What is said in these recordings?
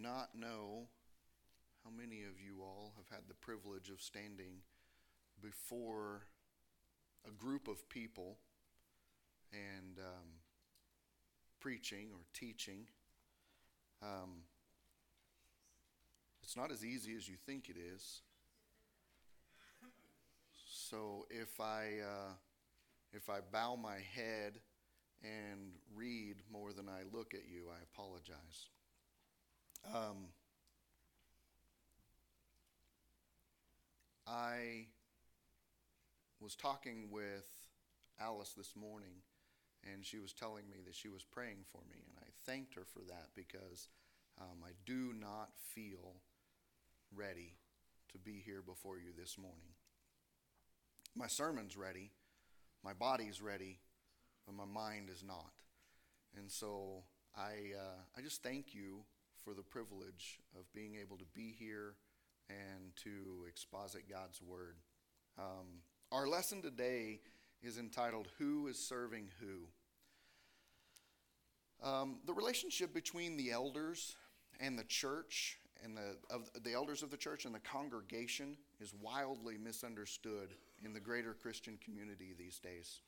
not know how many of you all have had the privilege of standing before a group of people and um, preaching or teaching. Um, it's not as easy as you think it is. So if I uh, if I bow my head and read more than I look at you, I apologize. Um, I was talking with Alice this morning, and she was telling me that she was praying for me, and I thanked her for that because um, I do not feel ready to be here before you this morning. My sermon's ready, my body's ready, but my mind is not. And so I, uh, I just thank you for the privilege of being able to be here and to exposit God's Word. Um, our lesson today is entitled Who is Serving Who? Um, the relationship between the elders and the church and the, of the elders of the church and the congregation is wildly misunderstood in the greater Christian community these days.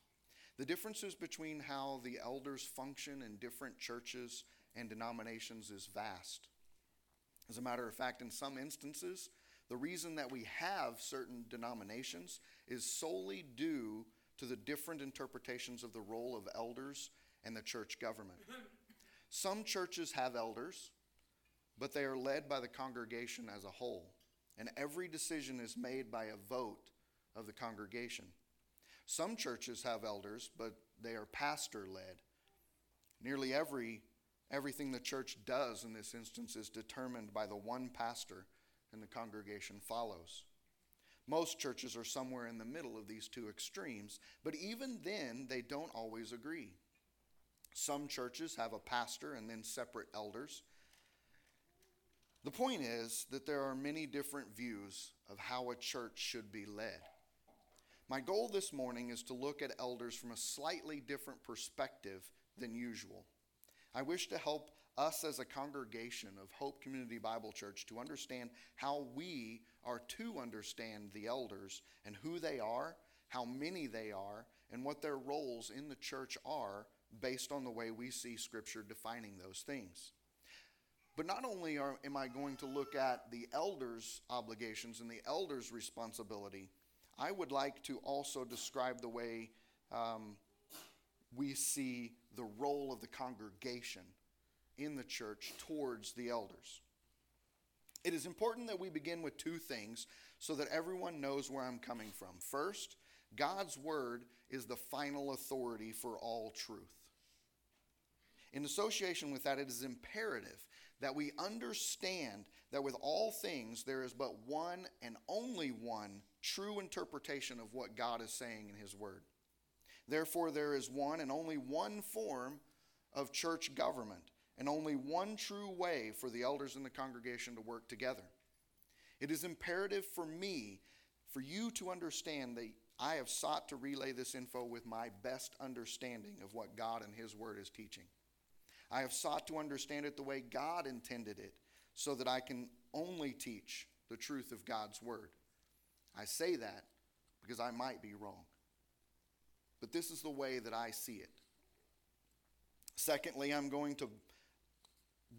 The differences between how the elders function in different churches and denominations is vast. As a matter of fact, in some instances, the reason that we have certain denominations is solely due to the different interpretations of the role of elders and the church government. Some churches have elders, but they are led by the congregation as a whole, and every decision is made by a vote of the congregation. Some churches have elders, but they are pastor led. Nearly every everything the church does in this instance is determined by the one pastor and the congregation follows. Most churches are somewhere in the middle of these two extremes, but even then, they don't always agree. Some churches have a pastor and then separate elders. The point is that there are many different views of how a church should be led. My goal this morning is to look at elders from a slightly different perspective than usual. I wish to help us as a congregation of Hope Community Bible Church to understand how we are to understand the elders and who they are, how many they are, and what their roles in the church are based on the way we see Scripture defining those things. But not only are, am I going to look at the elders' obligations and the elders' responsibility, I would like to also describe the way um, we see the role of the congregation in the church towards the elders. It is important that we begin with two things so that everyone knows where I'm coming from. First, God's word is the final authority for all truth. In association with that, it is imperative that we understand that with all things, there is but one and only one true interpretation of what God is saying in His Word. Therefore, there is one and only one form of church government, and only one true way for the elders in the congregation to work together. It is imperative for me, for you to understand that I have sought to relay this info with my best understanding of what God and His Word is teaching. I have sought to understand it the way God intended it so that I can only teach the truth of God's Word. I say that because I might be wrong. But this is the way that I see it. Secondly, I'm going to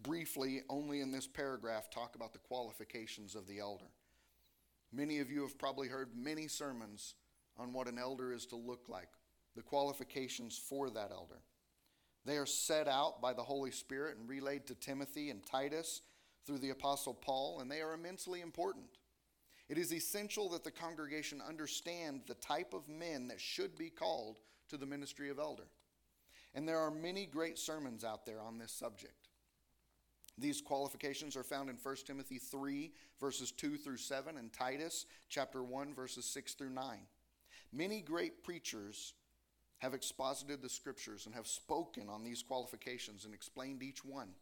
briefly, only in this paragraph, talk about the qualifications of the elder. Many of you have probably heard many sermons on what an elder is to look like, the qualifications for that elder. They are set out by the Holy Spirit and relayed to Timothy and Titus through the Apostle Paul, and they are immensely important. It is essential that the congregation understand the type of men that should be called to the ministry of elder. And there are many great sermons out there on this subject. These qualifications are found in 1 Timothy 3, verses 2 through 7, and Titus chapter 1, verses 6 through 9. Many great preachers have exposited the scriptures and have spoken on these qualifications and explained each one.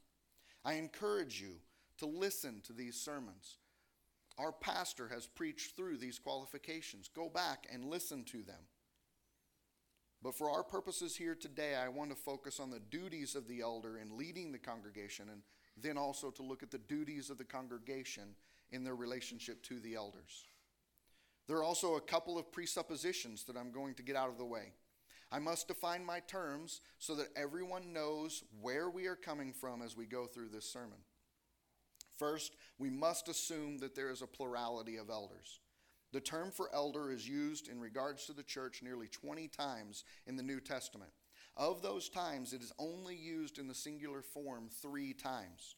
I encourage you to listen to these sermons. Our pastor has preached through these qualifications. Go back and listen to them. But for our purposes here today, I want to focus on the duties of the elder in leading the congregation and then also to look at the duties of the congregation in their relationship to the elders. There are also a couple of presuppositions that I'm going to get out of the way. I must define my terms so that everyone knows where we are coming from as we go through this sermon. First, we must assume that there is a plurality of elders. The term for elder is used in regards to the church nearly 20 times in the New Testament. Of those times, it is only used in the singular form three times.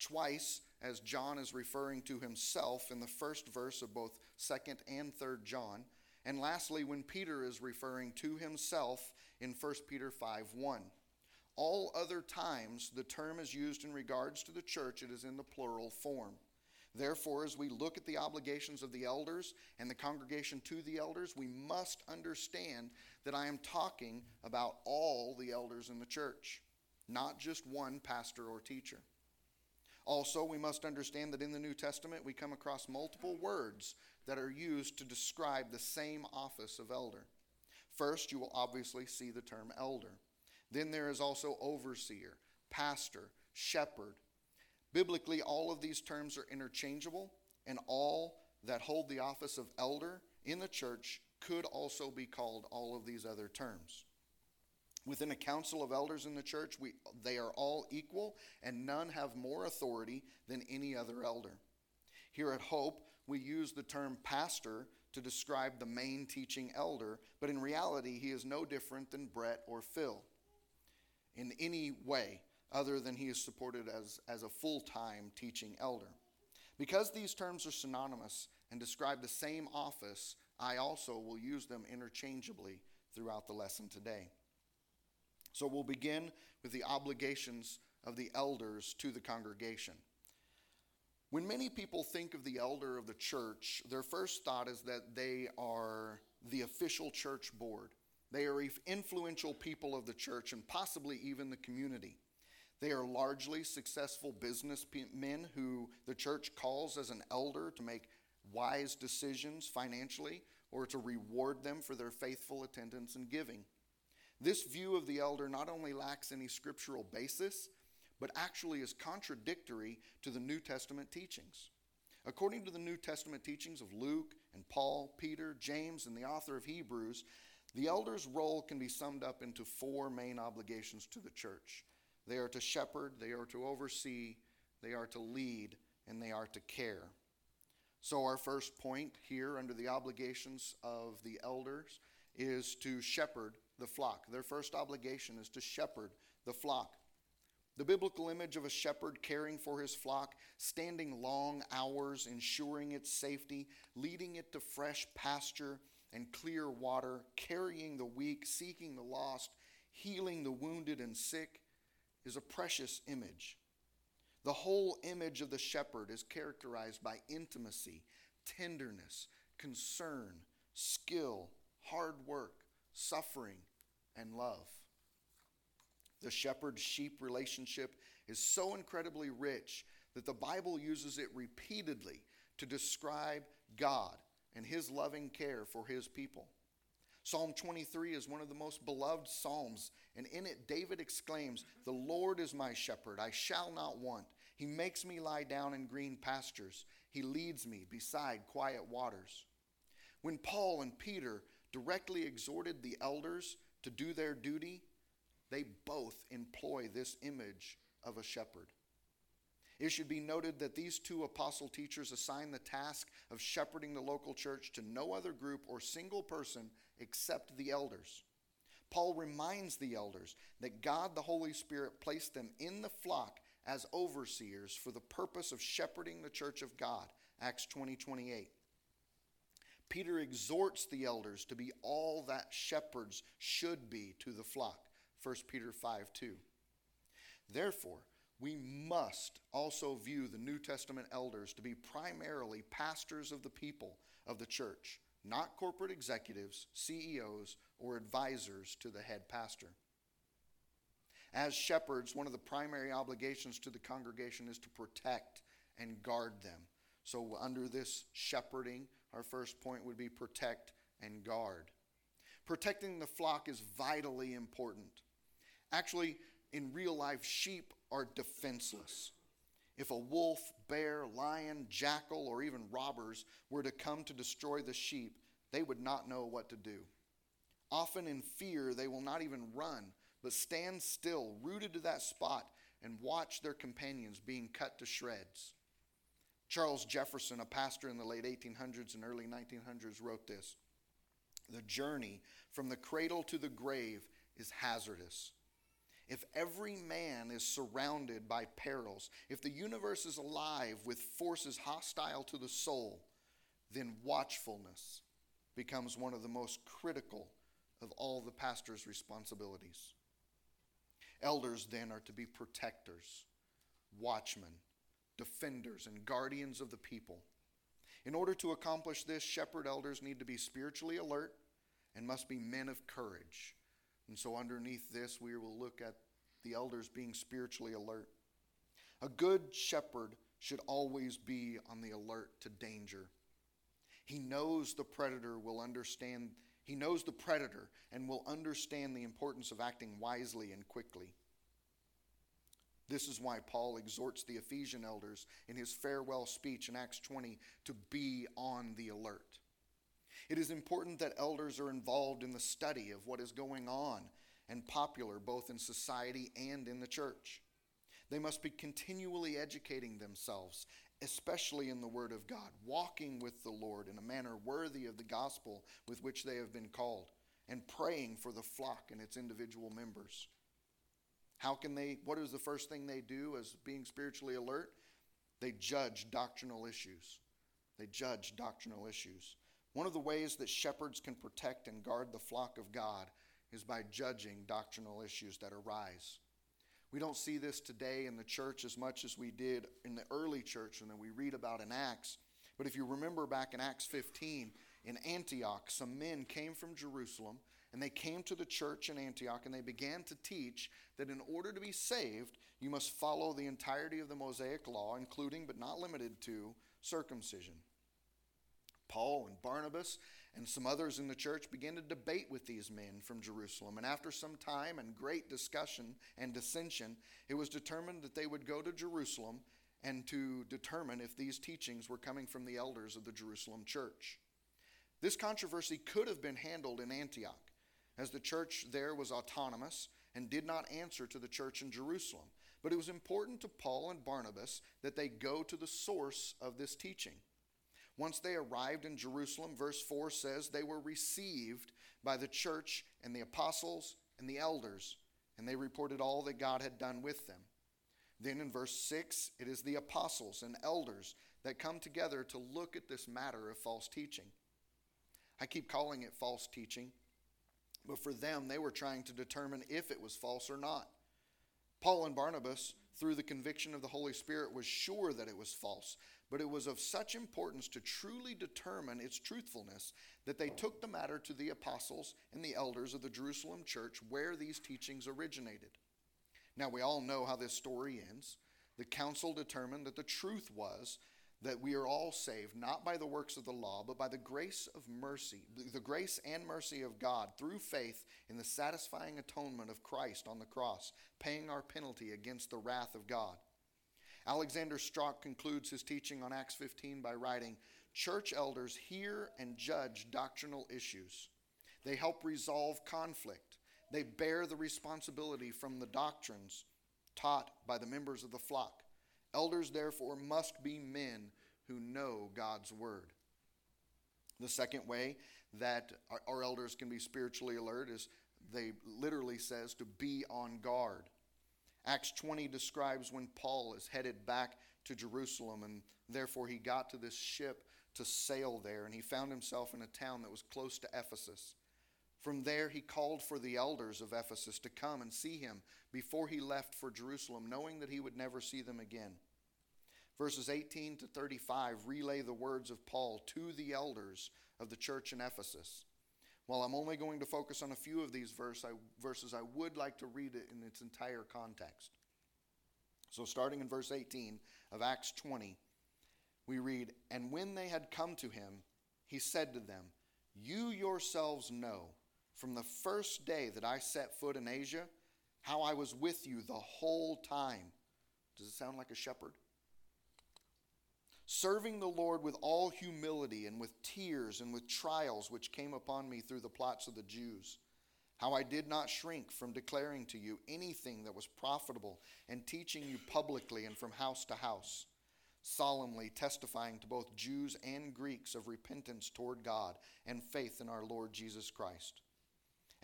Twice, as John is referring to himself in the first verse of both 2nd and 3rd John, and lastly, when Peter is referring to himself in 1 Peter 5 1. All other times the term is used in regards to the church, it is in the plural form. Therefore, as we look at the obligations of the elders and the congregation to the elders, we must understand that I am talking about all the elders in the church, not just one pastor or teacher. Also, we must understand that in the New Testament we come across multiple words that are used to describe the same office of elder. First, you will obviously see the term elder. Then there is also overseer, pastor, shepherd. Biblically, all of these terms are interchangeable, and all that hold the office of elder in the church could also be called all of these other terms. Within a council of elders in the church, we, they are all equal, and none have more authority than any other elder. Here at Hope, we use the term pastor to describe the main teaching elder, but in reality, he is no different than Brett or Phil in any way other than he is supported as, as a full time teaching elder. Because these terms are synonymous and describe the same office, I also will use them interchangeably throughout the lesson today. So we'll begin with the obligations of the elders to the congregation. When many people think of the elder of the church, their first thought is that they are the official church board. They are influential people of the church and possibly even the community. They are largely successful businessmen who the church calls as an elder to make wise decisions financially or to reward them for their faithful attendance and giving. This view of the elder not only lacks any scriptural basis, but actually is contradictory to the New Testament teachings. According to the New Testament teachings of Luke and Paul, Peter, James, and the author of Hebrews, the elder's role can be summed up into four main obligations to the church they are to shepherd, they are to oversee, they are to lead, and they are to care. So, our first point here under the obligations of the elders is to shepherd the flock. Their first obligation is to shepherd the flock. The biblical image of a shepherd caring for his flock, standing long hours, ensuring its safety, leading it to fresh pasture and clear water, carrying the weak, seeking the lost, healing the wounded and sick, is a precious image. The whole image of the shepherd is characterized by intimacy, tenderness, concern, skill, hard work, suffering, and love. The shepherd sheep relationship is so incredibly rich that the Bible uses it repeatedly to describe God and his loving care for his people. Psalm 23 is one of the most beloved psalms, and in it, David exclaims, The Lord is my shepherd, I shall not want. He makes me lie down in green pastures, He leads me beside quiet waters. When Paul and Peter directly exhorted the elders to do their duty, they both employ this image of a shepherd. It should be noted that these two apostle teachers assign the task of shepherding the local church to no other group or single person except the elders. Paul reminds the elders that God the Holy Spirit placed them in the flock as overseers for the purpose of shepherding the church of God. Acts 20 28. Peter exhorts the elders to be all that shepherds should be to the flock. 1 Peter 5 2. Therefore, we must also view the New Testament elders to be primarily pastors of the people of the church, not corporate executives, CEOs, or advisors to the head pastor. As shepherds, one of the primary obligations to the congregation is to protect and guard them. So, under this shepherding, our first point would be protect and guard. Protecting the flock is vitally important. Actually, in real life, sheep are defenseless. If a wolf, bear, lion, jackal, or even robbers were to come to destroy the sheep, they would not know what to do. Often in fear, they will not even run, but stand still, rooted to that spot, and watch their companions being cut to shreds. Charles Jefferson, a pastor in the late 1800s and early 1900s, wrote this The journey from the cradle to the grave is hazardous. If every man is surrounded by perils, if the universe is alive with forces hostile to the soul, then watchfulness becomes one of the most critical of all the pastor's responsibilities. Elders then are to be protectors, watchmen, defenders, and guardians of the people. In order to accomplish this, shepherd elders need to be spiritually alert and must be men of courage. And so, underneath this, we will look at the elders being spiritually alert. A good shepherd should always be on the alert to danger. He knows the predator will understand he knows the predator and will understand the importance of acting wisely and quickly. This is why Paul exhorts the Ephesian elders in his farewell speech in Acts 20 to be on the alert. It is important that elders are involved in the study of what is going on and popular both in society and in the church. They must be continually educating themselves especially in the Word of God, walking with the Lord in a manner worthy of the gospel with which they have been called, and praying for the flock and its individual members. How can they, what is the first thing they do as being spiritually alert? They judge doctrinal issues. They judge doctrinal issues. One of the ways that shepherds can protect and guard the flock of God is by judging doctrinal issues that arise. We don't see this today in the church as much as we did in the early church and that we read about in Acts. But if you remember back in Acts 15, in Antioch, some men came from Jerusalem and they came to the church in Antioch and they began to teach that in order to be saved, you must follow the entirety of the Mosaic law, including but not limited to circumcision. Paul and Barnabas and some others in the church began to debate with these men from Jerusalem. And after some time and great discussion and dissension, it was determined that they would go to Jerusalem and to determine if these teachings were coming from the elders of the Jerusalem church. This controversy could have been handled in Antioch, as the church there was autonomous and did not answer to the church in Jerusalem. But it was important to Paul and Barnabas that they go to the source of this teaching. Once they arrived in Jerusalem, verse 4 says they were received by the church and the apostles and the elders, and they reported all that God had done with them. Then in verse 6, it is the apostles and elders that come together to look at this matter of false teaching. I keep calling it false teaching, but for them, they were trying to determine if it was false or not. Paul and Barnabas, through the conviction of the Holy Spirit, was sure that it was false but it was of such importance to truly determine its truthfulness that they took the matter to the apostles and the elders of the Jerusalem church where these teachings originated. Now, we all know how this story ends. The council determined that the truth was that we are all saved not by the works of the law, but by the grace of mercy, the grace and mercy of God through faith in the satisfying atonement of Christ on the cross, paying our penalty against the wrath of God. Alexander Strauch concludes his teaching on Acts 15 by writing Church elders hear and judge doctrinal issues. They help resolve conflict. They bear the responsibility from the doctrines taught by the members of the flock. Elders, therefore, must be men who know God's word. The second way that our, elders can be spiritually alert is they literally says to be on guard. Acts 20 describes when Paul is headed back to Jerusalem, and therefore he got to this ship to sail there, and he found himself in a town that was close to Ephesus. From there, he called for the elders of Ephesus to come and see him before he left for Jerusalem, knowing that he would never see them again. Verses 18 to 35 relay the words of Paul to the elders of the church in Ephesus. While I'm only going to focus on a few of these verse, I, verses, I would like to read it in its entire context. So, starting in verse 18 of Acts 20, we read, And when they had come to him, he said to them, You yourselves know from the first day that I set foot in Asia how I was with you the whole time. Does it sound like a shepherd? serving the Lord with all humility and with tears and with trials which came upon me through the plots of the Jews. How I did not shrink from declaring to you anything that was profitable and teaching you publicly and from house to house, solemnly testifying to both Jews and Greeks of repentance toward God and faith in our Lord Jesus Christ.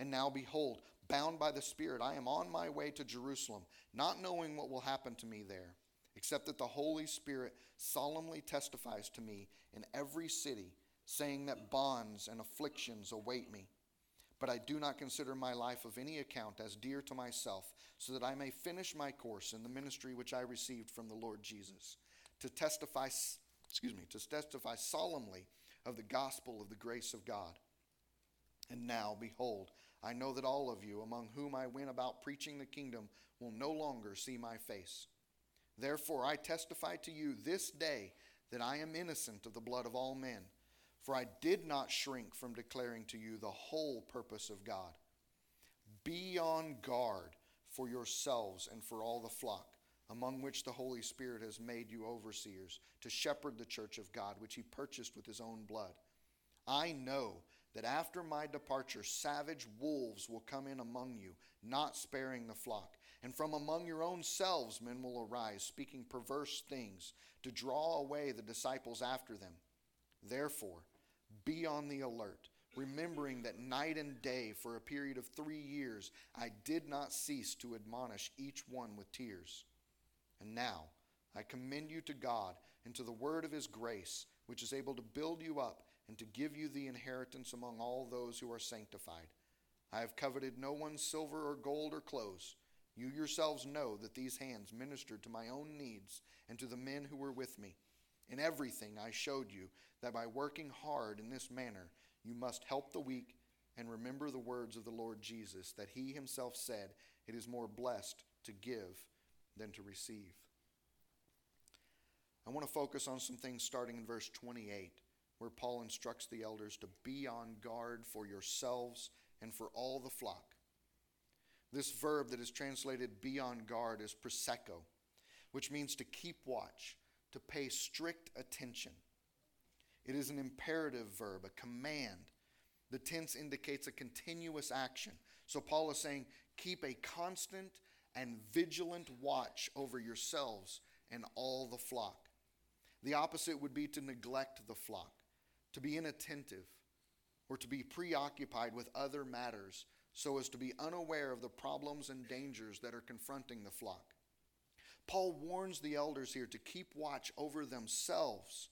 And now, behold, bound by the Spirit, I am on my way to Jerusalem, not knowing what will happen to me there except that the Holy Spirit solemnly testifies to me in every city, saying that bonds and afflictions await me. But I do not consider my life of any account as dear to myself, so that I may finish my course in the ministry which I received from the Lord Jesus, to testify, excuse me, to testify solemnly of the gospel of the grace of God. And now, behold, I know that all of you, among whom I went about preaching the kingdom, will no longer see my face. Therefore, I testify to you this day that I am innocent of the blood of all men, for I did not shrink from declaring to you the whole purpose of God. Be on guard for yourselves and for all the flock, among which the Holy Spirit has made you overseers, to shepherd the church of God, which he purchased with his own blood. I know that after my departure, savage wolves will come in among you, not sparing the flock. And from among your own selves men will arise, speaking perverse things, to draw away the disciples after them. Therefore, be on the alert, remembering that night and day, for a period of three years, I did not cease to admonish each one with tears. And now, I commend you to God and to the word of his grace, which is able to build you up and to give you the inheritance among all those who are sanctified. I have coveted no one's silver or gold or clothes. You yourselves know that these hands ministered to my own needs and to the men who were with me. In everything I showed you that by working hard in this manner, you must help the weak and remember the words of the Lord Jesus, that he himself said, It is more blessed to give than to receive. I want to focus on some things starting in verse 28, where Paul instructs the elders to be on guard for yourselves and for all the flock. This verb that is translated be on guard is proseko, which means to keep watch, to pay strict attention. It is an imperative verb, a command. The tense indicates a continuous action. So Paul is saying, keep a constant and vigilant watch over yourselves and all the flock. The opposite would be to neglect the flock, to be inattentive, or to be preoccupied with other matters so as to be unaware of the problems and dangers that are confronting the flock. Paul warns the elders here to keep watch over themselves,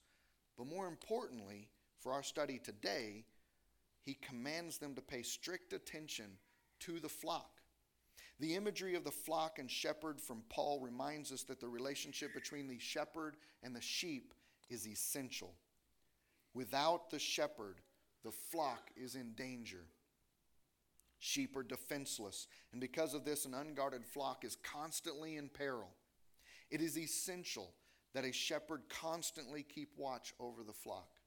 but more importantly, for our study today, he commands them to pay strict attention to the flock. The imagery of the flock and shepherd from Paul reminds us that the relationship between the shepherd and the sheep is essential. Without the shepherd, the flock is in danger. Sheep are defenseless, and because of this, an unguarded flock is constantly in peril. It is essential that a shepherd constantly keep watch over the flock.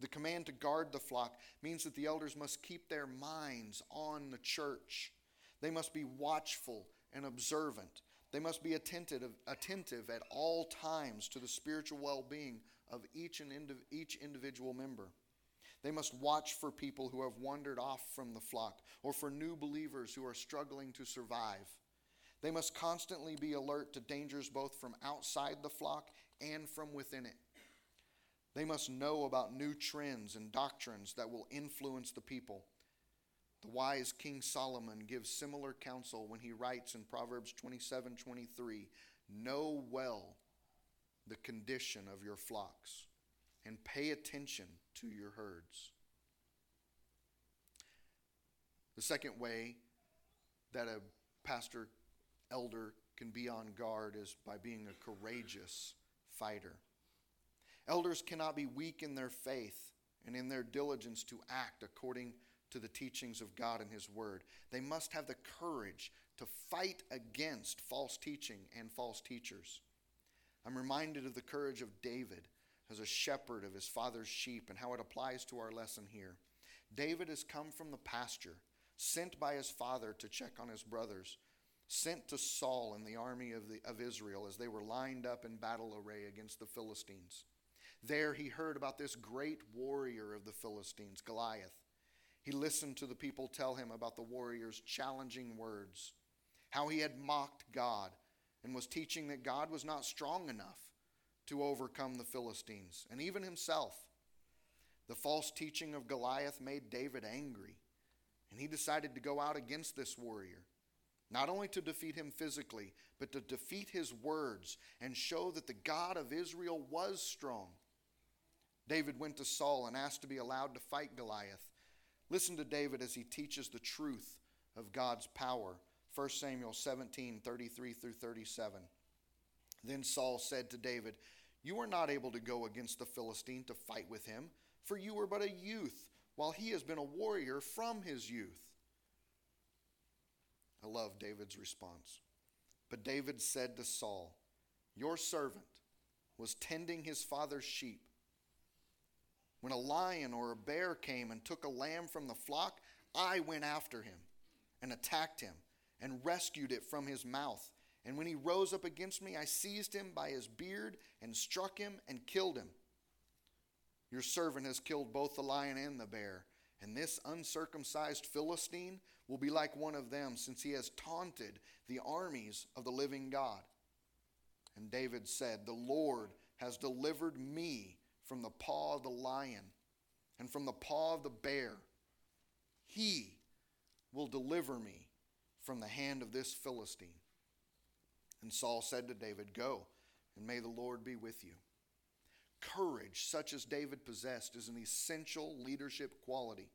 The command to guard the flock means that the elders must keep their minds on the church. They must be watchful and observant. They must be attentive, attentive at all times to the spiritual well being of each, and indiv- each individual member. They must watch for people who have wandered off from the flock or for new believers who are struggling to survive. They must constantly be alert to dangers both from outside the flock and from within it. They must know about new trends and doctrines that will influence the people. The wise King Solomon gives similar counsel when he writes in Proverbs 27 23 Know well the condition of your flocks and pay attention to your herds. The second way that a pastor elder can be on guard is by being a courageous fighter. Elders cannot be weak in their faith and in their diligence to act according to the teachings of God and His Word. They must have the courage to fight against false teaching and false teachers. I'm reminded of the courage of David as a shepherd of his father's sheep and how it applies to our lesson here. David has come from the pasture, sent by his father to check on his brothers, sent to Saul and the army of, the, of Israel as they were lined up in battle array against the Philistines. There he heard about this great warrior of the Philistines, Goliath. He listened to the people tell him about the warrior's challenging words, how he had mocked God and was teaching that God was not strong enough to overcome the Philistines and even himself. The false teaching of Goliath made David angry, and he decided to go out against this warrior, not only to defeat him physically, but to defeat his words and show that the God of Israel was strong. David went to Saul and asked to be allowed to fight Goliath. Listen to David as he teaches the truth of God's power. 1 Samuel 17, 33 through 37. Then Saul said to David, You are not able to go against the Philistine to fight with him, for you are but a youth, while he has been a warrior from his youth. I love David's response. But David said to Saul, Your servant was tending his father's sheep. When a lion or a bear came and took a lamb from the flock, I went after him and attacked him and rescued it from his mouth. And when he rose up against me, I seized him by his beard and struck him and killed him. Your servant has killed both the lion and the bear, and this uncircumcised Philistine will be like one of them, since he has taunted the armies of the living God. And David said, The Lord has delivered me from the paw of the lion and from the paw of the bear. He will deliver me from the hand of this Philistine. And Saul said to David, Go, and may the Lord be with you. Courage, such as David possessed, is an essential leadership quality.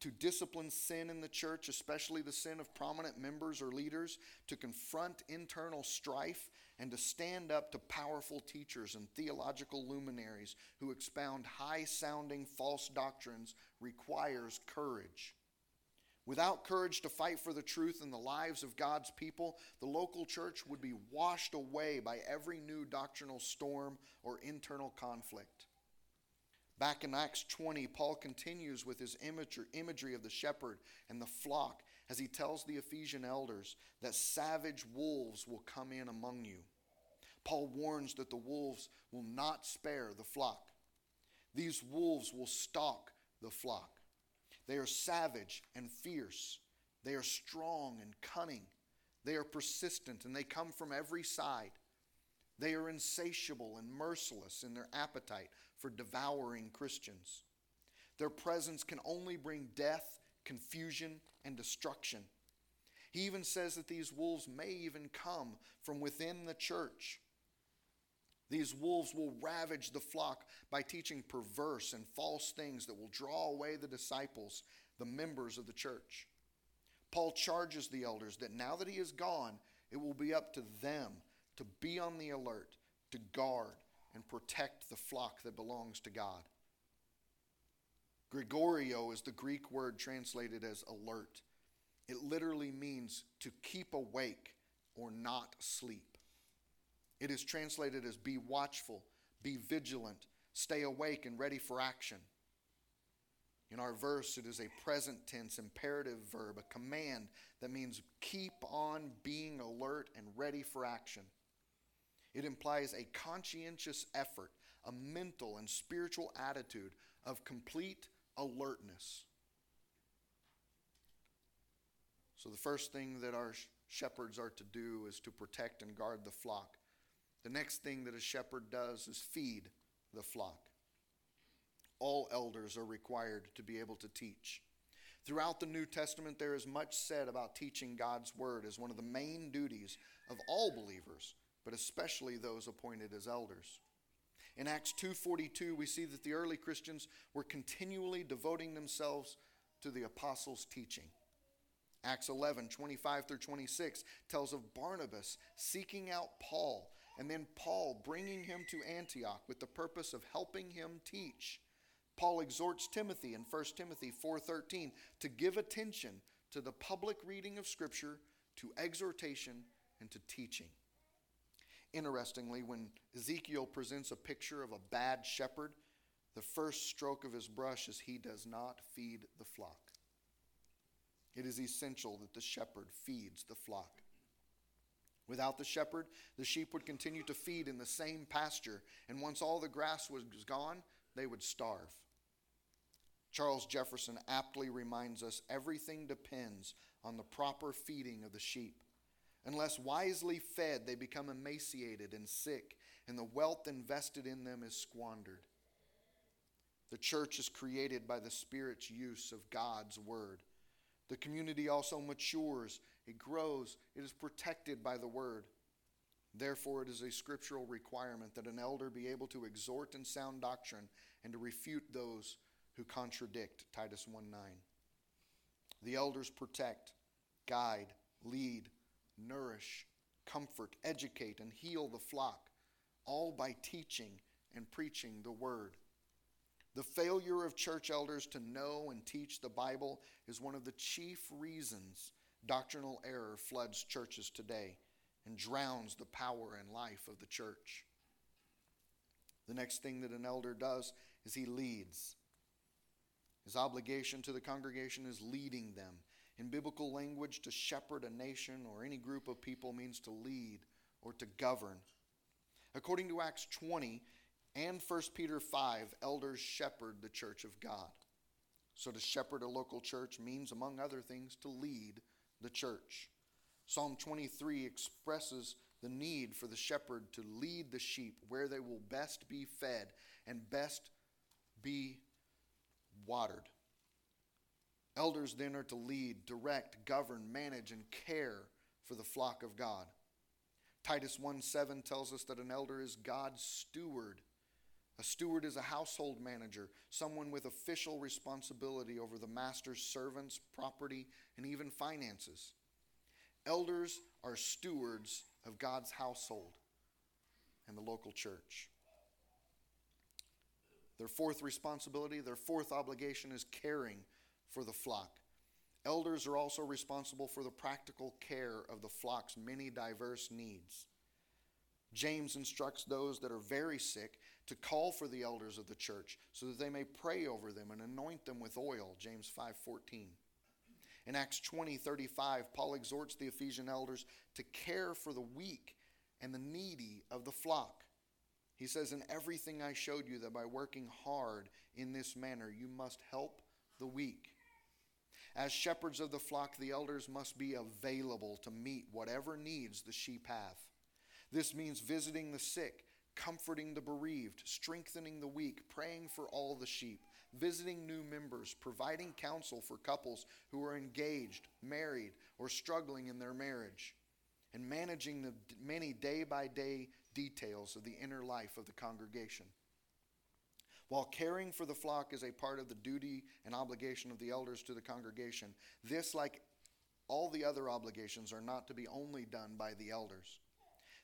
To discipline sin in the church, especially the sin of prominent members or leaders, to confront internal strife, and to stand up to powerful teachers and theological luminaries who expound high sounding false doctrines requires courage. Without courage to fight for the truth in the lives of God's people, the local church would be washed away by every new doctrinal storm or internal conflict. Back in Acts 20, Paul continues with his imagery of the shepherd and the flock as he tells the Ephesian elders that savage wolves will come in among you. Paul warns that the wolves will not spare the flock. These wolves will stalk the flock. They are savage and fierce. They are strong and cunning. They are persistent and they come from every side. They are insatiable and merciless in their appetite for devouring Christians. Their presence can only bring death, confusion, and destruction. He even says that these wolves may even come from within the church. These wolves will ravage the flock by teaching perverse and false things that will draw away the disciples, the members of the church. Paul charges the elders that now that he is gone, it will be up to them to be on the alert, to guard and protect the flock that belongs to God. Gregoreo is the Greek word translated as alert. It literally means to keep awake or not sleep. It is translated as be watchful, be vigilant, stay awake and ready for action. In our verse, it is a present tense imperative verb, a command that means keep on being alert and ready for action. It implies a conscientious effort, a mental and spiritual attitude of complete alertness. So, the first thing that our shepherds are to do is to protect and guard the flock. The next thing that a shepherd does is feed the flock. All elders are required to be able to teach. Throughout the New Testament, there is much said about teaching God's Word as one of the main duties of all believers, but especially those appointed as elders. In Acts 2:42, we see that the early Christians were continually devoting themselves to the apostles' teaching. Acts 11, 25 through 26 tells of Barnabas seeking out Paul and then Paul bringing him to Antioch with the purpose of helping him teach. Paul exhorts Timothy in 1 Timothy 4:13 to give attention to the public reading of scripture, to exhortation, and to teaching. Interestingly, when Ezekiel presents a picture of a bad shepherd, the first stroke of his brush is he does not feed the flock. It is essential that the shepherd feeds the flock. Without the shepherd, the sheep would continue to feed in the same pasture, and once all the grass was gone, they would starve. Charles Jefferson aptly reminds us everything depends on the proper feeding of the sheep. Unless wisely fed, they become emaciated and sick, and the wealth invested in them is squandered. The church is created by the Spirit's use of God's word. The community also matures, it grows, it is protected by the word. Therefore, it is a scriptural requirement that an elder be able to exhort in sound doctrine and to refute those who contradict Titus 1 9. The elders protect, guide, lead, nourish, comfort, educate, and heal the flock, all by teaching and preaching the word. The failure of church elders to know and teach the Bible is one of the chief reasons doctrinal error floods churches today and drowns the power and life of the church. The next thing that an elder does is he leads. His obligation to the congregation is leading them. In biblical language, to shepherd a nation or any group of people means to lead or to govern. According to Acts 20, and 1 Peter 5, elders shepherd the church of God. So to shepherd a local church means, among other things, to lead the church. Psalm 23 expresses the need for the shepherd to lead the sheep where they will best be fed and best be watered. Elders then are to lead, direct, govern, manage, and care for the flock of God. Titus 1 7 tells us that an elder is God's steward a steward is a household manager, someone with official responsibility over the master's servants, property, and even finances. Elders are stewards of God's household and the local church. Their fourth responsibility, their fourth obligation is caring for the flock. Elders are also responsible for the practical care of the flock's many diverse needs. James instructs those that are very sick to call for the elders of the church so that they may pray over them and anoint them with oil james 5.14 in acts 20.35 paul exhorts the ephesian elders to care for the weak and the needy of the flock. He says in everything i showed you that by working hard in this manner you must help the weak. As shepherds of the flock the elders must be available to meet whatever needs the sheep have. This means visiting the sick comforting the bereaved, strengthening the weak, praying for all the sheep, visiting new members, providing counsel for couples who are engaged, married, or struggling in their marriage, and managing the many day by day details of the inner life of the congregation. While caring for the flock is a part of the duty and obligation of the elders to the congregation, this, like all the other obligations, are not to be only done by the elders.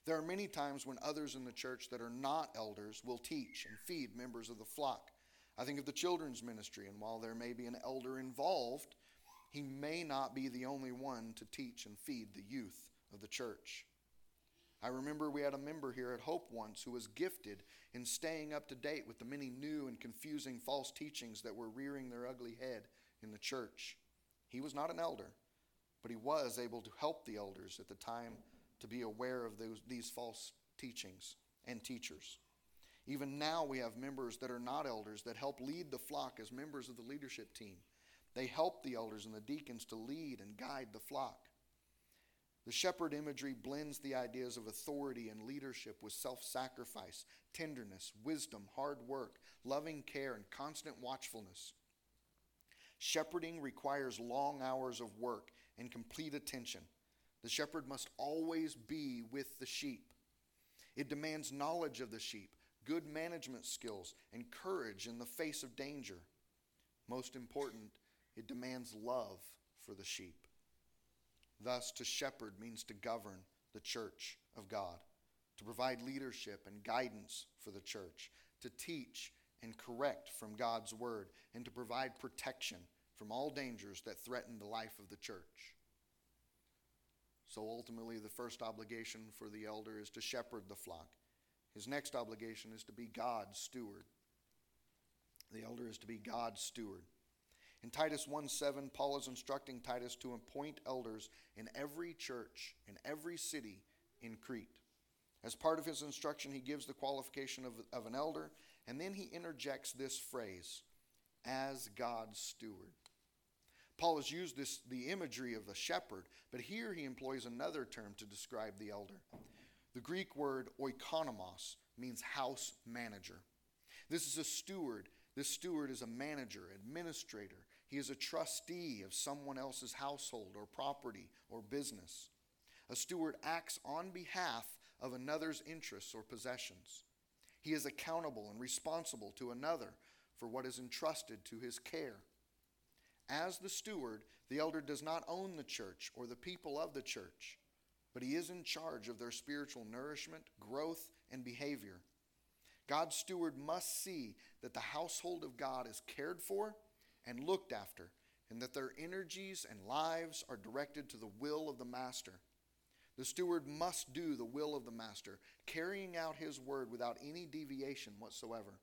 There are many times when others in the church that are not elders will teach and feed members of the flock. I think of the children's ministry, and while there may be an elder involved, he may not be the only one to teach and feed the youth of the church. I remember we had a member here at Hope once who was gifted in staying up to date with the many new and confusing false teachings that were rearing their ugly head in the church. He was not an elder, but he was able to help the elders at the time to be aware of those, these false teachings and teachers. Even now, we have members that are not elders that help lead the flock as members of the leadership team. They help the elders and the deacons to lead and guide the flock. The shepherd imagery blends the ideas of authority and leadership with self sacrifice, tenderness, wisdom, hard work, loving care, and constant watchfulness. Shepherding requires long hours of work and complete attention. The shepherd must always be with the sheep. It demands knowledge of the sheep, good management skills, and courage in the face of danger. Most important, it demands love for the sheep. Thus, to shepherd means to govern the church of God, to provide leadership and guidance for the church, to teach and correct from God's word, and to provide protection from all dangers that threaten the life of the church. So ultimately, the first obligation for the elder is to shepherd the flock. His next obligation is to be God's steward. The elder is to be God's steward. In Titus 1 7, Paul is instructing Titus to appoint elders in every church, in every city, in Crete. As part of his instruction, he gives the qualification of, of an elder, and then he interjects this phrase as God's steward. Paul has used this, the imagery of a shepherd, but here he employs another term to describe the elder. The Greek word oikonomos means house manager. This is a steward. This steward is a manager, administrator. He is a trustee of someone else's household or property or business. A steward acts on behalf of another's interests or possessions. He is accountable and responsible to another for what is entrusted to his care. As the steward, the elder does not own the church or the people of the church, but he is in charge of their spiritual nourishment, growth, and behavior. God's steward must see that the household of God is cared for and looked after, and that their energies and lives are directed to the will of the master. The steward must do the will of the master, carrying out his word without any deviation whatsoever.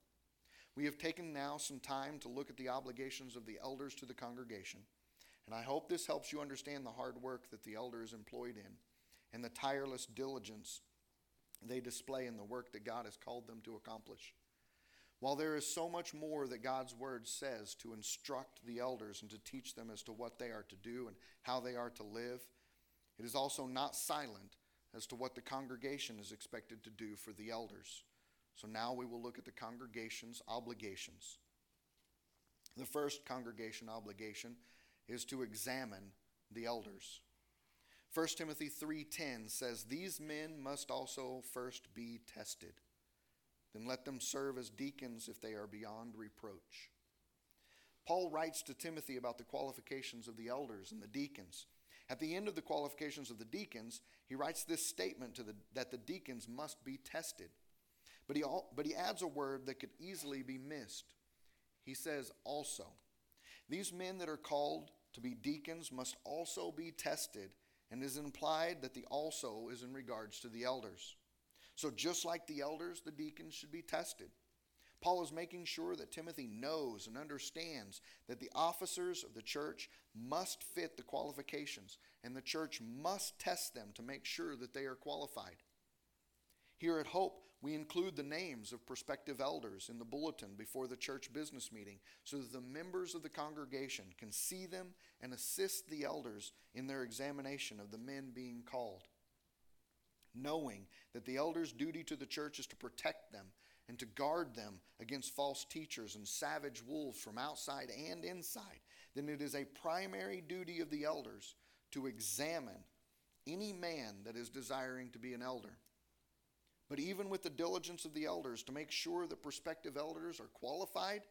We have taken now some time to look at the obligations of the elders to the congregation, and I hope this helps you understand the hard work that the elder is employed in and the tireless diligence they display in the work that God has called them to accomplish. While there is so much more that God's word says to instruct the elders and to teach them as to what they are to do and how they are to live, it is also not silent as to what the congregation is expected to do for the elders. So now we will look at the congregation's obligations. The first congregation obligation is to examine the elders. 1 Timothy 3:10 says these men must also first be tested. Then let them serve as deacons if they are beyond reproach. Paul writes to Timothy about the qualifications of the elders and the deacons. At the end of the qualifications of the deacons, he writes this statement the, that the deacons must be tested. But he, but he adds a word that could easily be missed. He says, also. These men that are called to be deacons must also be tested, and is implied that the also is in regards to the elders. So, just like the elders, the deacons should be tested. Paul is making sure that Timothy knows and understands that the officers of the church must fit the qualifications, and the church must test them to make sure that they are qualified. Here at Hope, we include the names of prospective elders in the bulletin before the church business meeting so that the members of the congregation can see them and assist the elders in their examination of the men being called knowing that the elders' duty to the church is to protect them and to guard them against false teachers and savage wolves from outside and inside, then it is a primary duty of the elders to examine any man that is desiring to be an elder. But even with the diligence of the elders to make sure that prospective elders are qualified,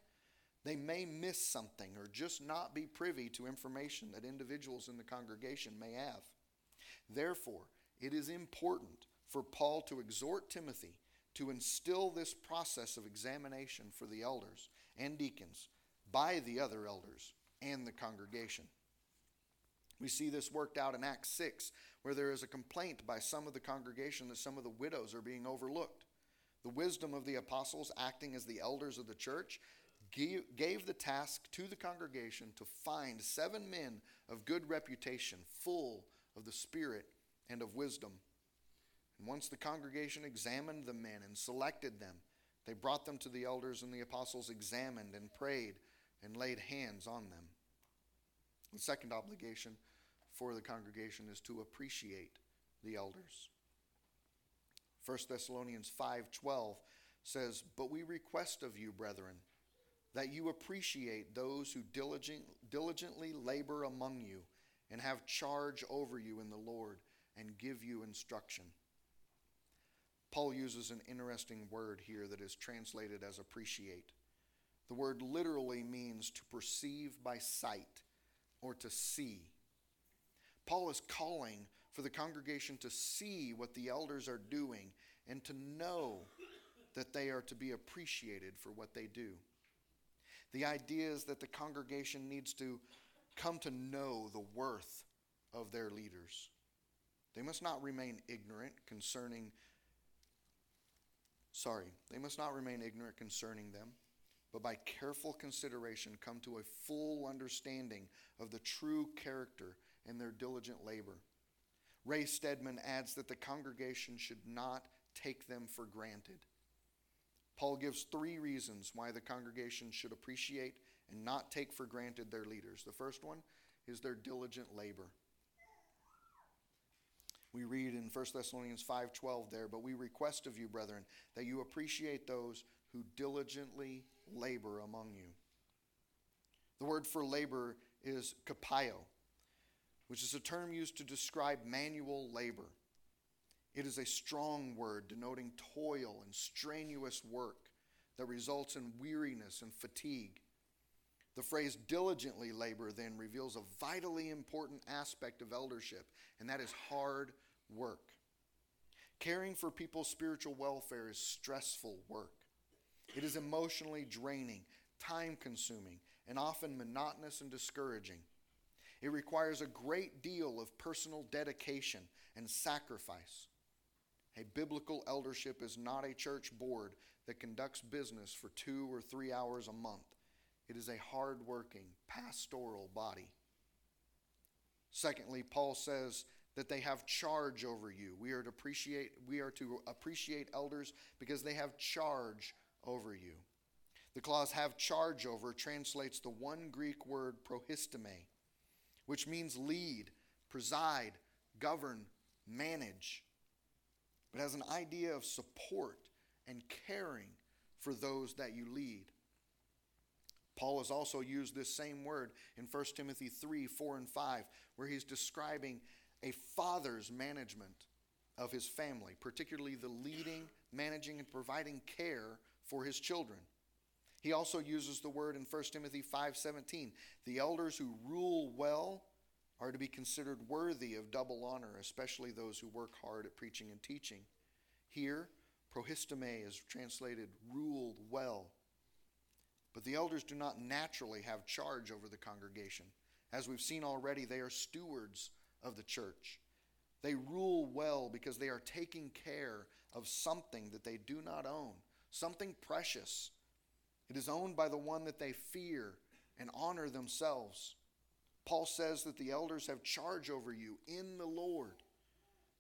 they may miss something or just not be privy to information that individuals in the congregation may have. Therefore, it is important for Paul to exhort Timothy to instill this process of examination for the elders and deacons by the other elders and the congregation. We see this worked out in Acts 6, where there is a complaint by some of the congregation that some of the widows are being overlooked. The wisdom of the apostles, acting as the elders of the church, gave the task to the congregation to find seven men of good reputation, full of the Spirit and of wisdom. And once the congregation examined the men and selected them, they brought them to the elders, and the apostles examined and prayed and laid hands on them. The second obligation for the congregation is to appreciate the elders. 1 Thessalonians 5:12 says, "But we request of you, brethren, that you appreciate those who diligent, diligently labor among you and have charge over you in the Lord and give you instruction. Paul uses an interesting word here that is translated as appreciate. The word literally means to perceive by sight or to see. Paul is calling for the congregation to see what the elders are doing and to know that they are to be appreciated for what they do. The idea is that the congregation needs to come to know the worth of their leaders. They must not remain ignorant concerning, sorry, they must not remain ignorant concerning them, but by careful consideration come to a full understanding of the true character and their diligent labor. Ray Stedman adds that the congregation should not take them for granted. Paul gives three reasons why the congregation should appreciate and not take for granted their leaders. The first one is their diligent labor. We read in 1 Thessalonians 5:12 there, but we request of you, brethren, that you appreciate those who diligently labor among you. The word for labor is kopiao, which is a term used to describe manual labor. It is a strong word denoting toil and strenuous work that results in weariness and fatigue. The phrase diligently labor then reveals a vitally important aspect of eldership, and that is hard work. Caring for people's spiritual welfare is stressful work. It is emotionally draining, time consuming, and often monotonous and discouraging. It requires a great deal of personal dedication and sacrifice. A biblical eldership is not a church board that conducts business for two or three hours a month. It is a hard working, pastoral body. Secondly, Paul says that they have charge over you. We are to appreciate, we are to appreciate elders because they have charge over you. The clause have charge over translates the one Greek word proistemi, which means lead, preside, govern, manage. It has an idea of support and caring for those that you lead. Paul has also used this same word in 1 Timothy 3 4 and 5, where he's describing a father's management of his family, particularly the leading, managing, and providing care for his children. He also uses the word in 1 Timothy 5:17. The elders who rule well are to be considered worthy of double honor, especially those who work hard at preaching and teaching. Here, proistemi is translated ruled well. But the elders do not naturally have charge over the congregation. As we've seen already, they are stewards of the church. They rule well because they are taking care of something that they do not own, something precious. It is owned by the one that they fear and honor themselves. Paul says that the elders have charge over you in the Lord.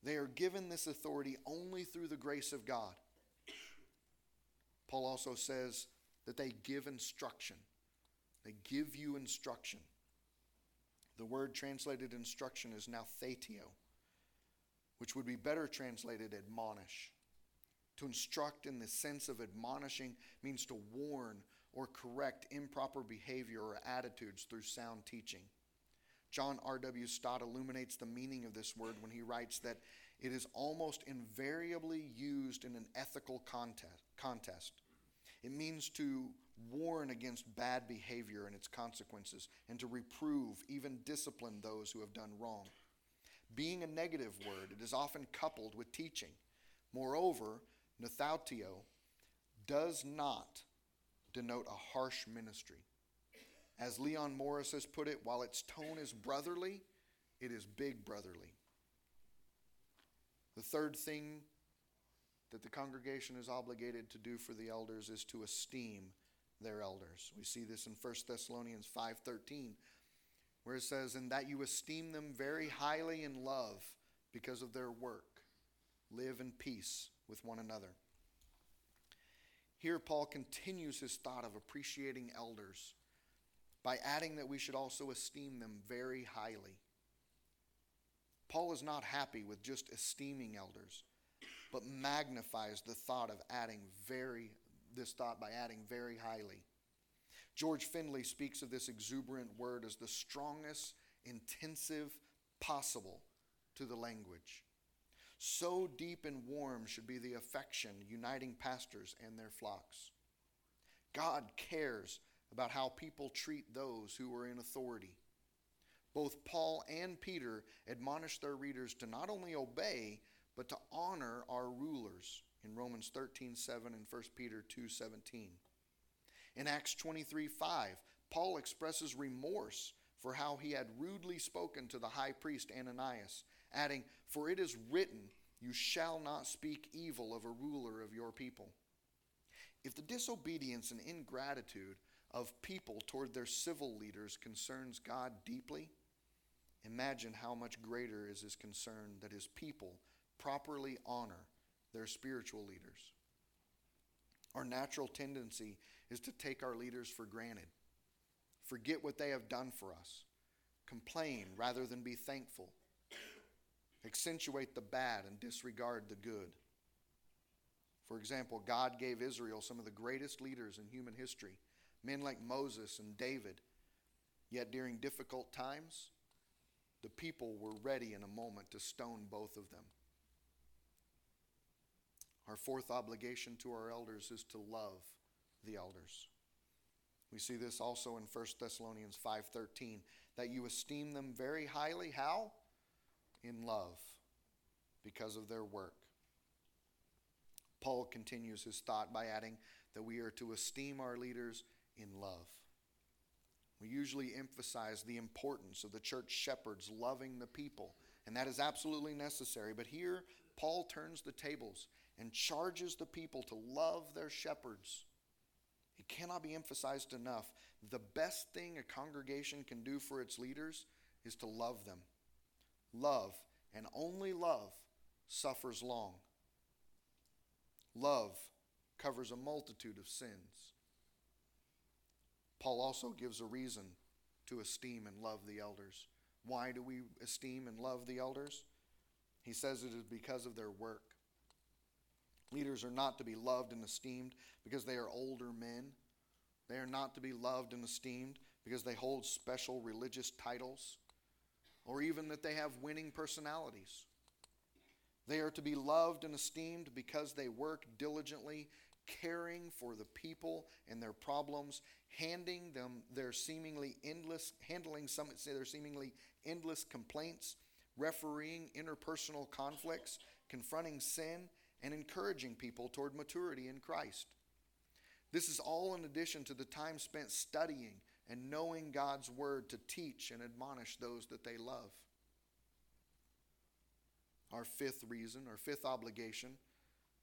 They are given this authority only through the grace of God. Paul also says that they give instruction. They give you instruction. The word translated instruction is now thetio, which would be better translated admonish. To instruct in the sense of admonishing means to warn or correct improper behavior or attitudes through sound teaching. John R.W. Stott illuminates the meaning of this word when he writes that it is almost invariably used in an ethical contest. It means to warn against bad behavior and its consequences, and to reprove, even discipline those who have done wrong. Being a negative word, it is often coupled with teaching. Moreover, Noutheteo does not denote a harsh ministry. As Leon Morris has put it, while its tone is brotherly, it is big brotherly. The third thing that the congregation is obligated to do for the elders is to esteem their elders. We see this in 1 Thessalonians 5:13 where it says and that you esteem them very highly in love because of their work. Live in peace with one another. Here Paul continues his thought of appreciating elders by adding that we should also esteem them very highly. Paul is not happy with just esteeming elders, but magnifies the thought of adding very this thought by adding very highly. George Findlay speaks of this exuberant word as the strongest intensive possible to the language. So deep and warm should be the affection uniting pastors and their flocks. God cares about how people treat those who are in authority. Both Paul and Peter admonish their readers to not only obey, but to honor our rulers in Romans 13 7 and 1 Peter 2 17. In Acts 23 5, Paul expresses remorse for how he had rudely spoken to the high priest Ananias, adding, For it is written, You shall not speak evil of a ruler of your people. If the disobedience and ingratitude of people toward their civil leaders concerns God deeply, imagine how much greater is his concern that his people properly honor their spiritual leaders. Our natural tendency is to take our leaders for granted, forget what they have done for us, complain rather than be thankful, accentuate the bad and disregard the good. For example, God gave Israel some of the greatest leaders in human history, men like Moses and David. Yet during difficult times, the people were ready in a moment to stone both of them. Our fourth obligation to our elders is to love the elders. We see this also in 1 Thessalonians 5:13 that you esteem them very highly how? In love because of their work. Paul continues his thought by adding that we are to esteem our leaders in love. We usually emphasize the importance of the church shepherds loving the people, and that is absolutely necessary. But here, Paul turns the tables and charges the people to love their shepherds. It cannot be emphasized enough. The best thing a congregation can do for its leaders is to love them. Love, and only love, suffers long. Love covers a multitude of sins. Paul also gives a reason to esteem and love the elders. Why do we esteem and love the elders? He says it is because of their work. Leaders are not to be loved and esteemed because they are older men. They are not to be loved and esteemed because they hold special religious titles or even that they have winning personalities. They are to be loved and esteemed because they work diligently, caring for the people and their problems, handing them their seemingly endless, handling some their seemingly endless complaints, refereeing interpersonal conflicts, confronting sin, and encouraging people toward maturity in Christ. This is all in addition to the time spent studying and knowing God's Word to teach and admonish those that they love. Our fifth reason, our fifth obligation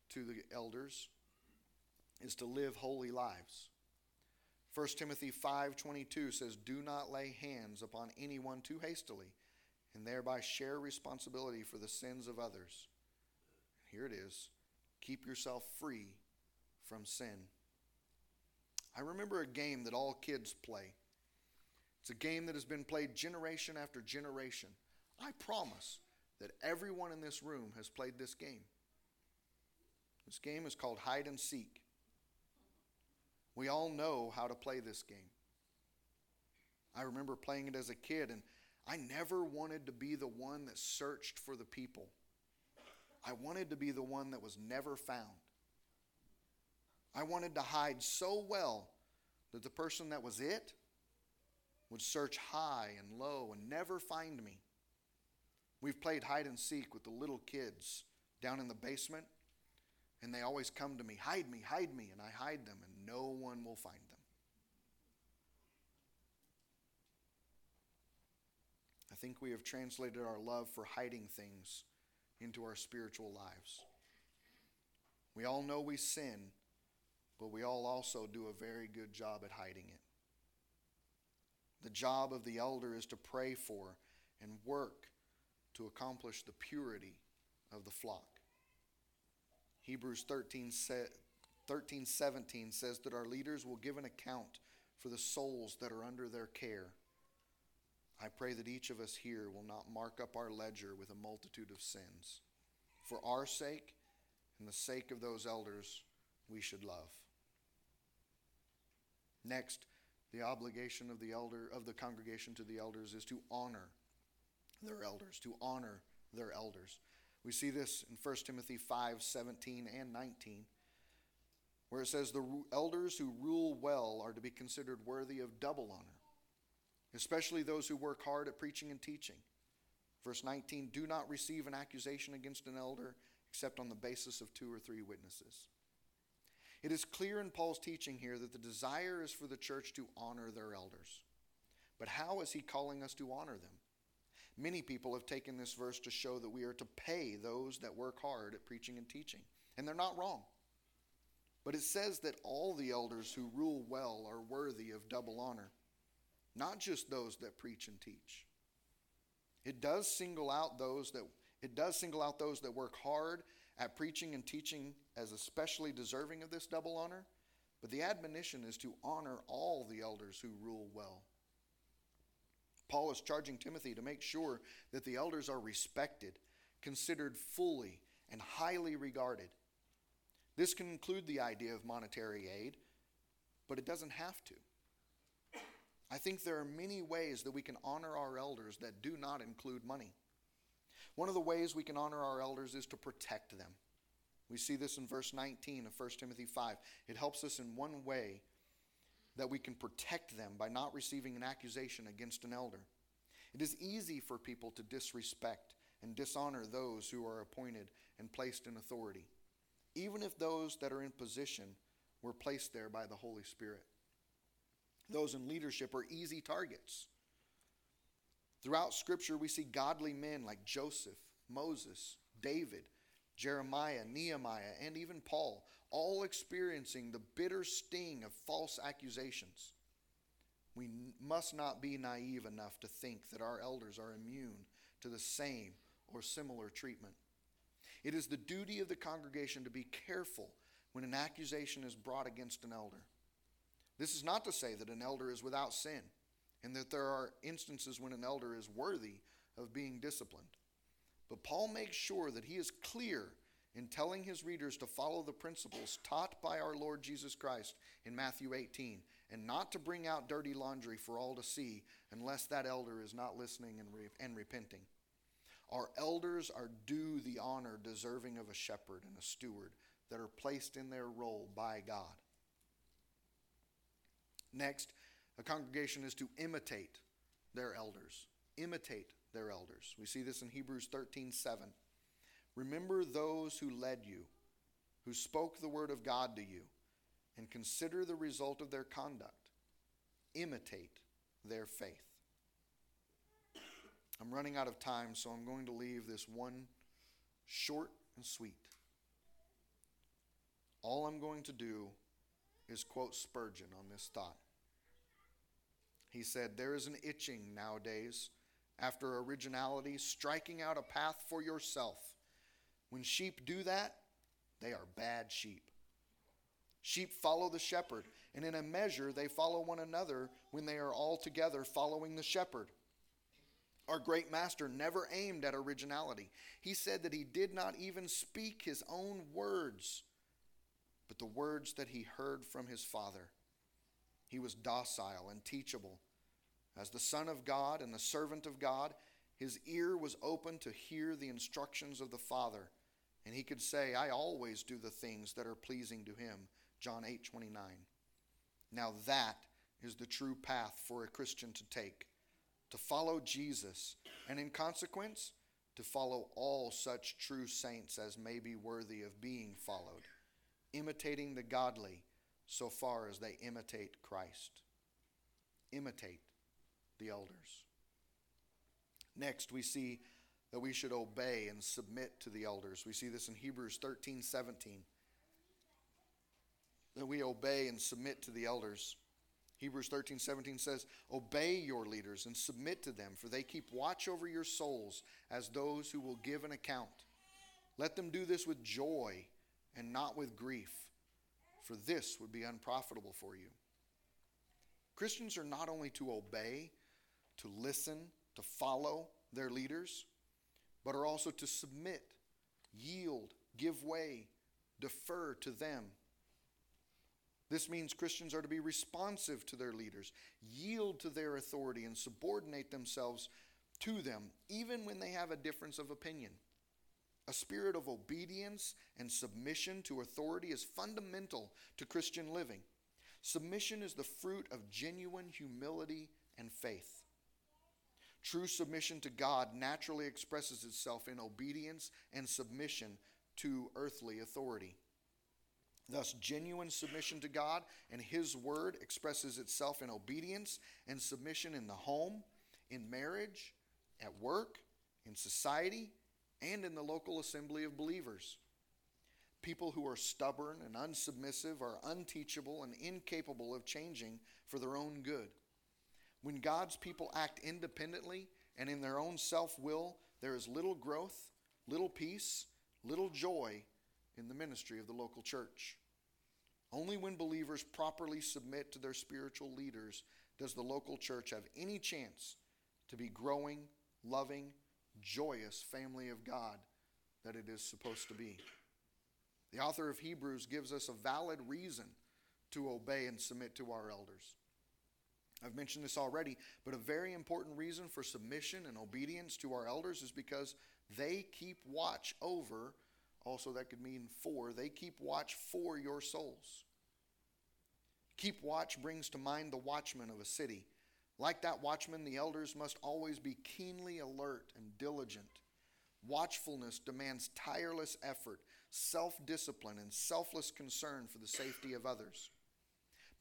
to the elders is to live holy lives. 1 Timothy 5:22 says, "Do not lay hands upon anyone too hastily, and thereby share responsibility for the sins of others." Here it is. Keep yourself free from sin. I remember a game that all kids play. It's a game that has been played generation after generation. I promise that everyone in this room has played this game. This game is called hide and seek. We all know how to play this game. I remember playing it as a kid, and I never wanted to be the one that searched for the people. I wanted to be the one that was never found. I wanted to hide so well that the person that was it would search high and low and never find me. We've played hide and seek with the little kids down in the basement, and they always come to me, hide me, hide me, and I hide them, and no one will find them. I think we have translated our love for hiding things into our spiritual lives. We all know we sin, but we all also do a very good job at hiding it. The job of the elder is to pray for and work to accomplish the purity of the flock. Hebrews 13, 13 17 says that our leaders will give an account for the souls that are under their care. I pray that each of us here will not mark up our ledger with a multitude of sins. For our sake and the sake of those elders, we should love. Next, the obligation of the elder of the congregation to the elders is to honor their elders, to honor their elders. We see this in 1 Timothy 5 17 and 19, where it says, The elders who rule well are to be considered worthy of double honor, especially those who work hard at preaching and teaching. Verse 19 Do not receive an accusation against an elder except on the basis of two or three witnesses. It is clear in Paul's teaching here that the desire is for the church to honor their elders. But how is he calling us to honor them? Many people have taken this verse to show that we are to pay those that work hard at preaching and teaching, and they're not wrong. But it says that all the elders who rule well are worthy of double honor, not just those that preach and teach. It does single out those that it does single out those that work hard at preaching and teaching as especially deserving of this double honor, but the admonition is to honor all the elders who rule well. Paul is charging Timothy to make sure that the elders are respected, considered fully, and highly regarded. This can include the idea of monetary aid, but it doesn't have to. I think there are many ways that we can honor our elders that do not include money. One of the ways we can honor our elders is to protect them. We see this in verse 19 of 1 Timothy 5. It helps us in one way that we can protect them by not receiving an accusation against an elder. It is easy for people to disrespect and dishonor those who are appointed and placed in authority, even if those that are in position were placed there by the Holy Spirit. Those in leadership are easy targets. Throughout Scripture, we see godly men like Joseph, Moses, David, Jeremiah, Nehemiah, and even Paul, all experiencing the bitter sting of false accusations. We must not be naive enough to think that our elders are immune to the same or similar treatment. It is the duty of the congregation to be careful when an accusation is brought against an elder. This is not to say that an elder is without sin and that there are instances when an elder is worthy of being disciplined. But Paul makes sure that he is clear in telling his readers to follow the principles taught by our Lord Jesus Christ in Matthew 18 and not to bring out dirty laundry for all to see unless that elder is not listening and, re- and repenting. Our elders are due the honor deserving of a shepherd and a steward that are placed in their role by God. Next, a congregation is to imitate their elders. Imitate their elders. We see this in Hebrews 13 7. Remember those who led you, who spoke the word of God to you, and consider the result of their conduct. Imitate their faith. I'm running out of time, so I'm going to leave this one short and sweet. All I'm going to do is quote Spurgeon on this thought. He said, There is an itching nowadays after originality, striking out a path for yourself. When sheep do that, they are bad sheep. Sheep follow the shepherd, and in a measure they follow one another when they are all together following the shepherd. Our great master never aimed at originality. He said that he did not even speak his own words, but the words that he heard from his Father. He was docile and teachable. As the Son of God and the servant of God, his ear was open to hear the instructions of the Father, and he could say, I always do the things that are pleasing to him. John 8 29. Now that is the true path for a Christian to take to follow Jesus, and in consequence, to follow all such true saints as may be worthy of being followed, imitating the godly so far as they imitate Christ. Imitate the elders. Next, we see that we should obey and submit to the elders. We see this in Hebrews 13 17. That we obey and submit to the elders. Hebrews 13 17 says, Obey your leaders and submit to them, for they keep watch over your souls as those who will give an account. Let them do this with joy and not with grief, for this would be unprofitable for you. Christians are not only to obey, to listen, to follow their leaders, but are also to submit, yield, give way, defer to them. This means Christians are to be responsive to their leaders, yield to their authority, and subordinate themselves to them, even when they have a difference of opinion. A spirit of obedience and submission to authority is fundamental to Christian living. Submission is the fruit of genuine humility and faith. True submission to God naturally expresses itself in obedience and submission to earthly authority. Thus, genuine submission to God and His Word expresses itself in obedience and submission in the home, in marriage, at work, in society, and in the local assembly of believers. People who are stubborn and unsubmissive are unteachable and incapable of changing for their own good. When God's people act independently and in their own self will, there is little growth, little peace, little joy in the ministry of the local church. Only when believers properly submit to their spiritual leaders does the local church have any chance to be growing, loving, joyous family of God that it is supposed to be. The author of Hebrews gives us a valid reason to obey and submit to our elders. I've mentioned this already, but a very important reason for submission and obedience to our elders is because they keep watch over, also that could mean for, they keep watch for your souls. Keep watch brings to mind the watchman of a city. Like that watchman, the elders must always be keenly alert and diligent. Watchfulness demands tireless effort, self discipline, and selfless concern for the safety of others.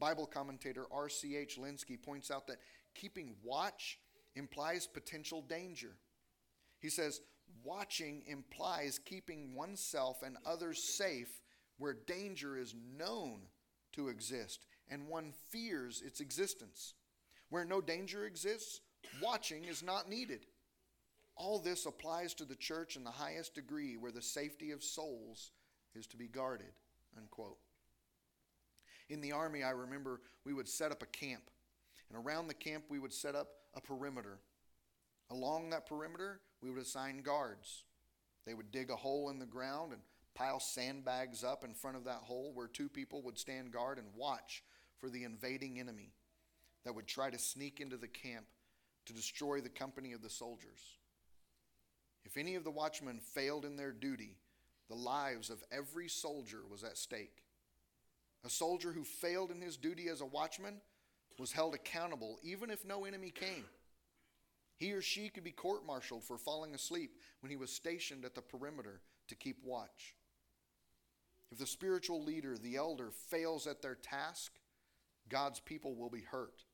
Bible commentator R.C.H. Lenski points out that keeping watch implies potential danger. He says, watching implies keeping oneself and others safe where danger is known to exist and one fears its existence. Where no danger exists, watching is not needed. All this applies to the church in the highest degree where the safety of souls is to be guarded. Unquote. In the army, I remember we would set up a camp, and around the camp, we would set up a perimeter. Along that perimeter, we would assign guards. They would dig a hole in the ground and pile sandbags up in front of that hole where two people would stand guard and watch for the invading enemy that would try to sneak into the camp to destroy the company of the soldiers. If any of the watchmen failed in their duty, the lives of every soldier was at stake. A soldier who failed in his duty as a watchman was held accountable even if no enemy came. He or she could be court martialed for falling asleep when he was stationed at the perimeter to keep watch. If the spiritual leader, the elder, fails at their task, God's people will be hurt.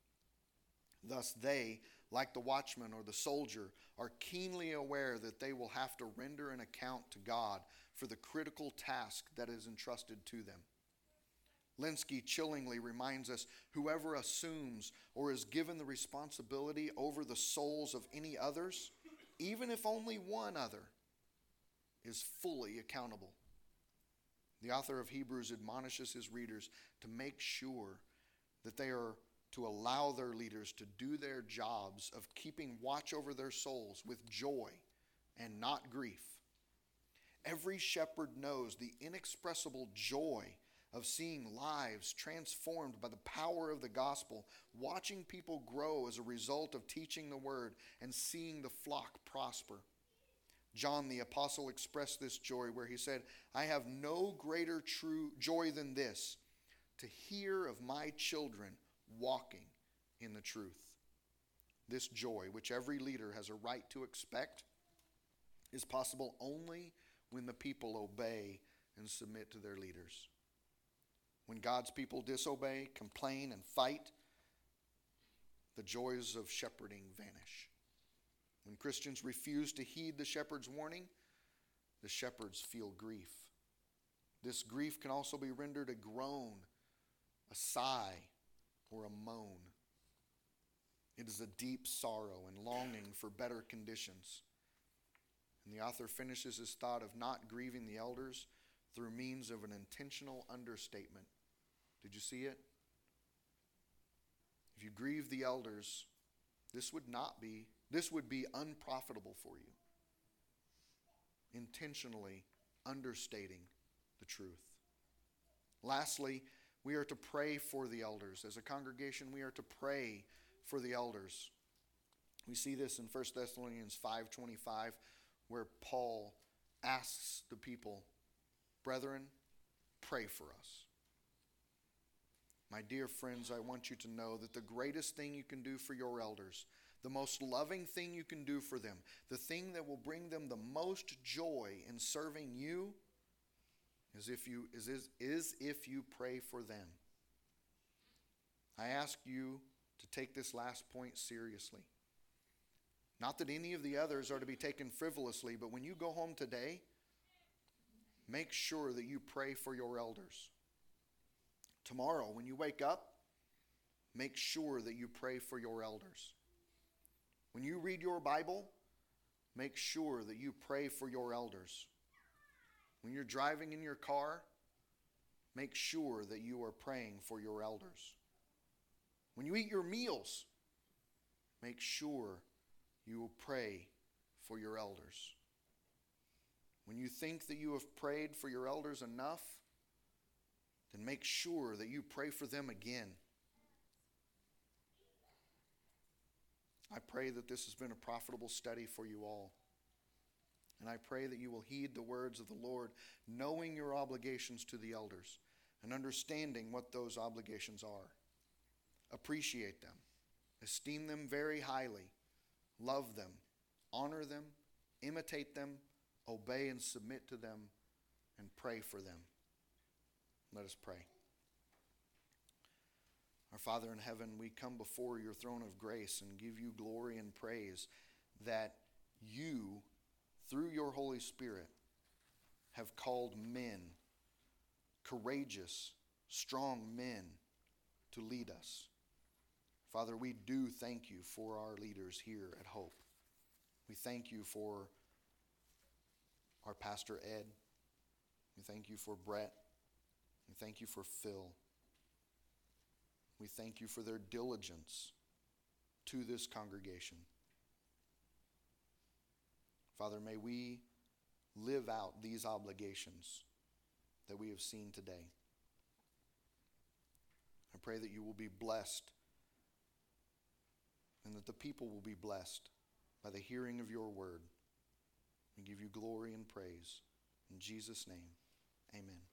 Thus, they, like the watchman or the soldier, are keenly aware that they will have to render an account to God for the critical task that is entrusted to them. Lenski chillingly reminds us whoever assumes or is given the responsibility over the souls of any others, even if only one other, is fully accountable. The author of Hebrews admonishes his readers to make sure that they are to allow their leaders to do their jobs of keeping watch over their souls with joy and not grief. Every shepherd knows the inexpressible joy of seeing lives transformed by the power of the gospel, watching people grow as a result of teaching the word, and seeing the flock prosper. John the apostle expressed this joy where he said, I have no greater true joy than this to hear of my children walking in the truth. This joy, which every leader has a right to expect, is possible only when the people obey and submit to their leaders. When God's people disobey, complain, and fight, the joys of shepherding vanish. When Christians refuse to heed the shepherd's warning, the shepherds feel grief. This grief can also be rendered a groan, a sigh, or a moan. It is a deep sorrow and longing for better conditions. And the author finishes his thought of not grieving the elders through means of an intentional understatement. Did you see it? If you grieve the elders, this would not be, this would be unprofitable for you. Intentionally understating the truth. Lastly, we are to pray for the elders. As a congregation, we are to pray for the elders. We see this in 1 Thessalonians 5:25 where Paul asks the people, "Brethren, pray for us." My dear friends, I want you to know that the greatest thing you can do for your elders, the most loving thing you can do for them, the thing that will bring them the most joy in serving you is if you is, is, is if you pray for them. I ask you to take this last point seriously. Not that any of the others are to be taken frivolously, but when you go home today, make sure that you pray for your elders. Tomorrow, when you wake up, make sure that you pray for your elders. When you read your Bible, make sure that you pray for your elders. When you're driving in your car, make sure that you are praying for your elders. When you eat your meals, make sure you will pray for your elders. When you think that you have prayed for your elders enough, then make sure that you pray for them again. I pray that this has been a profitable study for you all. And I pray that you will heed the words of the Lord, knowing your obligations to the elders and understanding what those obligations are. Appreciate them, esteem them very highly, love them, honor them, imitate them, obey and submit to them, and pray for them. Let us pray. Our Father in heaven, we come before your throne of grace and give you glory and praise that you, through your Holy Spirit, have called men, courageous, strong men, to lead us. Father, we do thank you for our leaders here at Hope. We thank you for our Pastor Ed. We thank you for Brett. We thank you for Phil. We thank you for their diligence to this congregation. Father, may we live out these obligations that we have seen today. I pray that you will be blessed and that the people will be blessed by the hearing of your word. We give you glory and praise. In Jesus' name, amen.